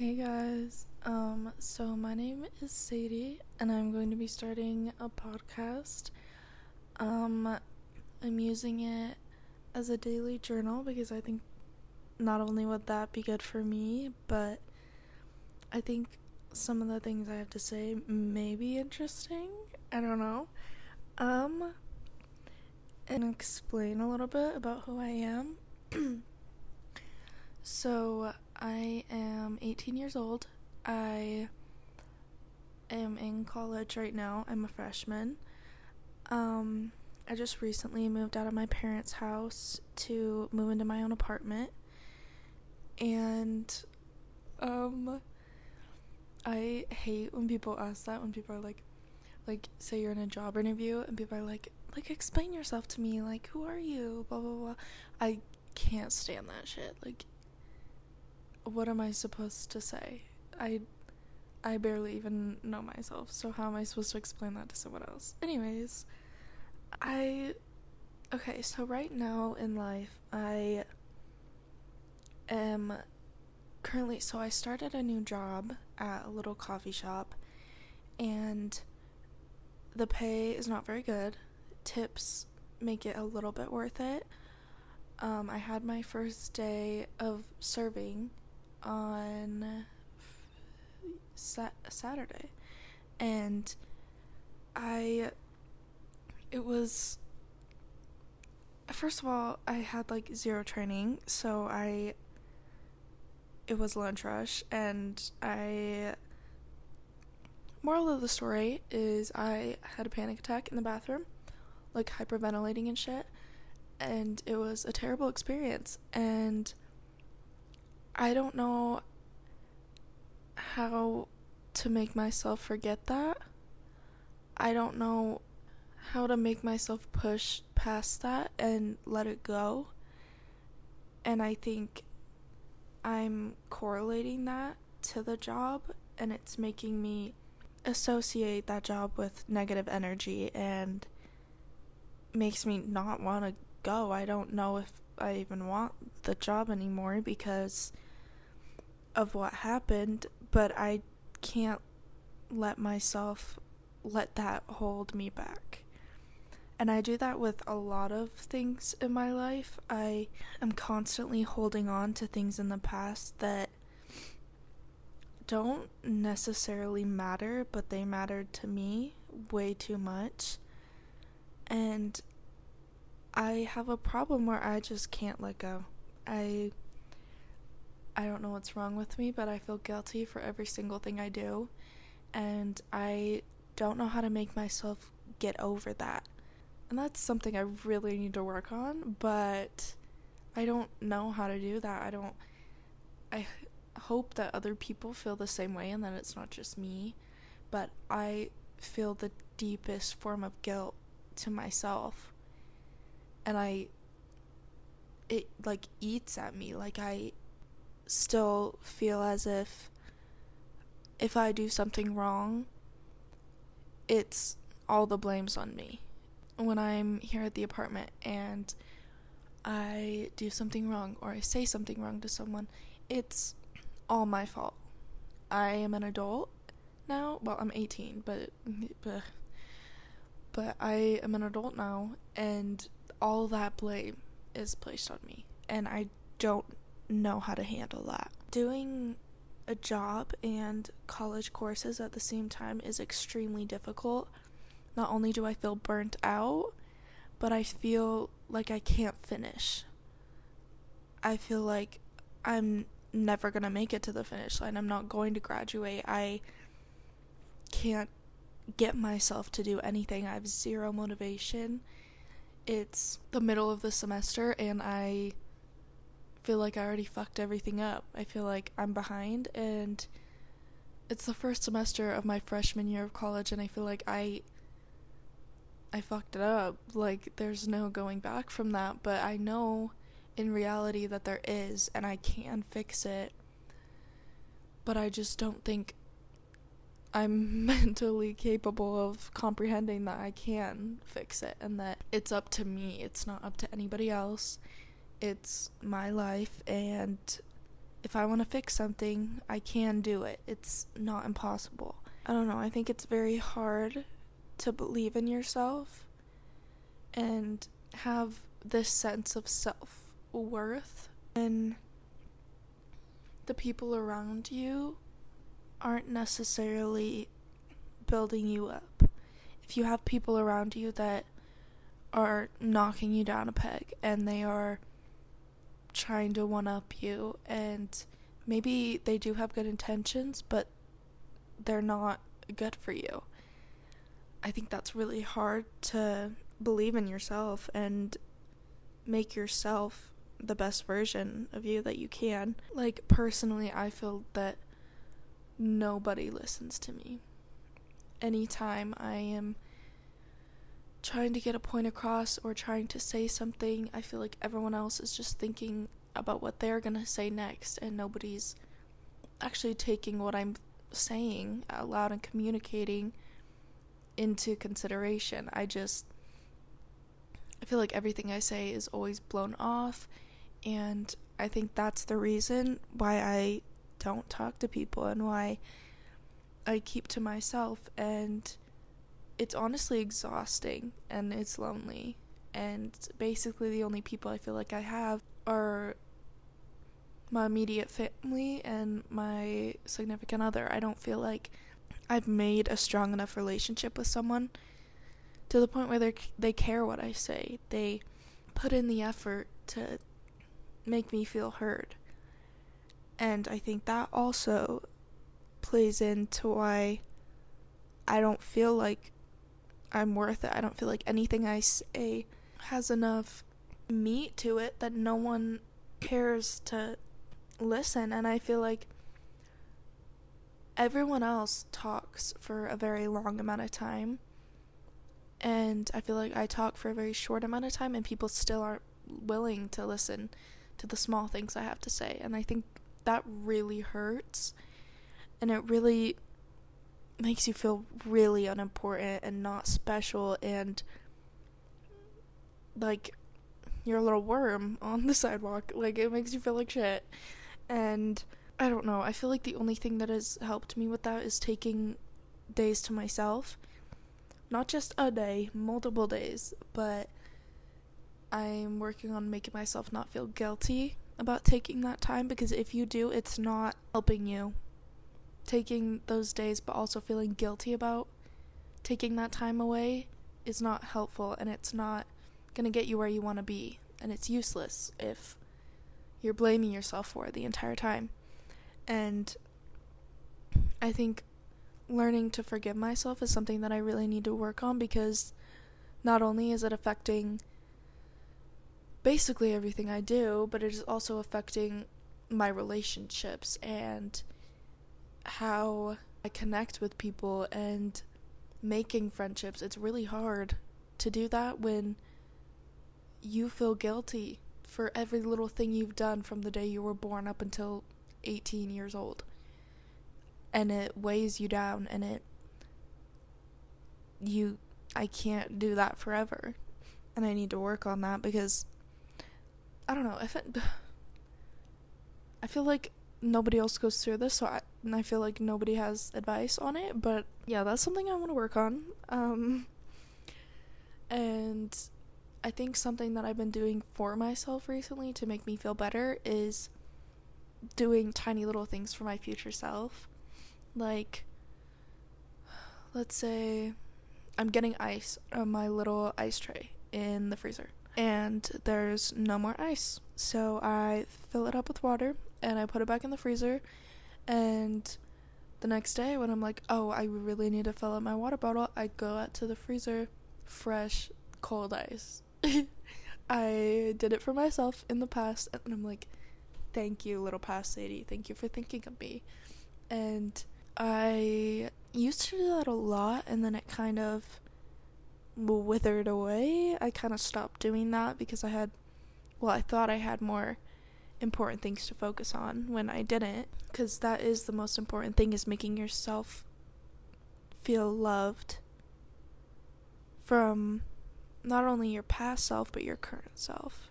Hey guys, um, so my name is Sadie, and I'm going to be starting a podcast. Um, I'm using it as a daily journal because I think not only would that be good for me, but I think some of the things I have to say may be interesting. I don't know. Um, and explain a little bit about who I am. so, I am 18 years old. I am in college right now. I'm a freshman. Um, I just recently moved out of my parents' house to move into my own apartment. And um I hate when people ask that when people are like like say you're in a job interview and people are like like explain yourself to me like who are you blah blah blah I can't stand that shit like what am I supposed to say? I I barely even know myself, so how am I supposed to explain that to someone else? Anyways, I okay, so right now in life, I am currently so I started a new job at a little coffee shop and the pay is not very good. Tips make it a little bit worth it. Um, I had my first day of serving on sa- Saturday, and I it was first of all I had like zero training, so I it was lunch rush, and I moral of the story is I had a panic attack in the bathroom, like hyperventilating and shit, and it was a terrible experience. And I don't know how to make myself forget that. I don't know how to make myself push past that and let it go. And I think I'm correlating that to the job and it's making me associate that job with negative energy and makes me not want to go. I don't know if I even want the job anymore because of what happened, but I can't let myself let that hold me back. And I do that with a lot of things in my life. I am constantly holding on to things in the past that don't necessarily matter, but they mattered to me way too much. And I have a problem where I just can't let go. I I don't know what's wrong with me, but I feel guilty for every single thing I do. And I don't know how to make myself get over that. And that's something I really need to work on, but I don't know how to do that. I don't. I hope that other people feel the same way and that it's not just me. But I feel the deepest form of guilt to myself. And I. It like eats at me. Like I still feel as if if I do something wrong, it's all the blame's on me. When I'm here at the apartment and I do something wrong or I say something wrong to someone, it's all my fault. I am an adult now. Well, I'm 18, but but, I am an adult now and all that blame is placed on me and I don't know how to handle that. Doing a job and college courses at the same time is extremely difficult. Not only do I feel burnt out, but I feel like I can't finish. I feel like I'm never going to make it to the finish line. I'm not going to graduate. I can't get myself to do anything. I have zero motivation. It's the middle of the semester and I feel like I already fucked everything up. I feel like I'm behind and it's the first semester of my freshman year of college and I feel like I I fucked it up. Like there's no going back from that, but I know in reality that there is and I can fix it. But I just don't think I'm mentally capable of comprehending that I can fix it and that it's up to me. It's not up to anybody else it's my life and if I want to fix something, I can do it. It's not impossible. I don't know. I think it's very hard to believe in yourself and have this sense of self worth and the people around you aren't necessarily building you up. If you have people around you that are knocking you down a peg and they are trying to one up you and maybe they do have good intentions but they're not good for you. I think that's really hard to believe in yourself and make yourself the best version of you that you can. Like, personally, I feel that nobody listens to me. Anytime I am trying to get a point across or trying to say something, I feel like everyone else is just thinking about what they're gonna say next, and nobody's actually taking what I'm saying out loud and communicating into consideration. I just I feel like everything I say is always blown off and I think that's the reason why I don't talk to people and why I keep to myself and it's honestly exhausting and it's lonely and basically the only people I feel like I have are my immediate family and my significant other. I don't feel like I've made a strong enough relationship with someone to the point where they they care what I say. They put in the effort to make me feel heard. And I think that also plays into why I don't feel like I'm worth it. I don't feel like anything I say has enough meat to it that no one cares to listen. And I feel like everyone else talks for a very long amount of time. And I feel like I talk for a very short amount of time, and people still aren't willing to listen to the small things I have to say. And I think that really hurts. And it really makes you feel really unimportant and not special and like you're a little worm on the sidewalk. Like it makes you feel like shit. And I don't know. I feel like the only thing that has helped me with that is taking days to myself. Not just a day, multiple days, but I'm working on making myself not feel guilty about taking that time because if you do, it's not helping you. Taking those days, but also feeling guilty about taking that time away is not helpful and it's not going to get you where you want to be. And it's useless if you're blaming yourself for the entire time. And I think learning to forgive myself is something that I really need to work on because not only is it affecting basically everything I do, but it is also affecting my relationships and how I connect with people and making friendships. It's really hard to do that when you feel guilty for every little thing you've done from the day you were born up until 18 years old. And it weighs you down and it you I can't do that forever. And I need to work on that because I don't know. I I feel like nobody else goes through this, so I, I feel like nobody has advice on it. But yeah, that's something I want to work on. Um, and I think something that I've been doing for myself recently to make me feel better is doing tiny little things for my future self. Like, let's say I'm getting ice on my little ice tray in the freezer, and there's no more ice. So I fill it up with water and I put it back in the freezer. And the next day, when I'm like, oh, I really need to fill up my water bottle, I go out to the freezer, fresh, cold ice. I did it for myself in the past, and I'm like, thank you, little past lady. Thank you for thinking of me. And I used to do that a lot, and then it kind of withered away. I kind of stopped doing that because I had, well, I thought I had more important things to focus on when I didn't. Because that is the most important thing is making yourself feel loved from not only your past self but your current self.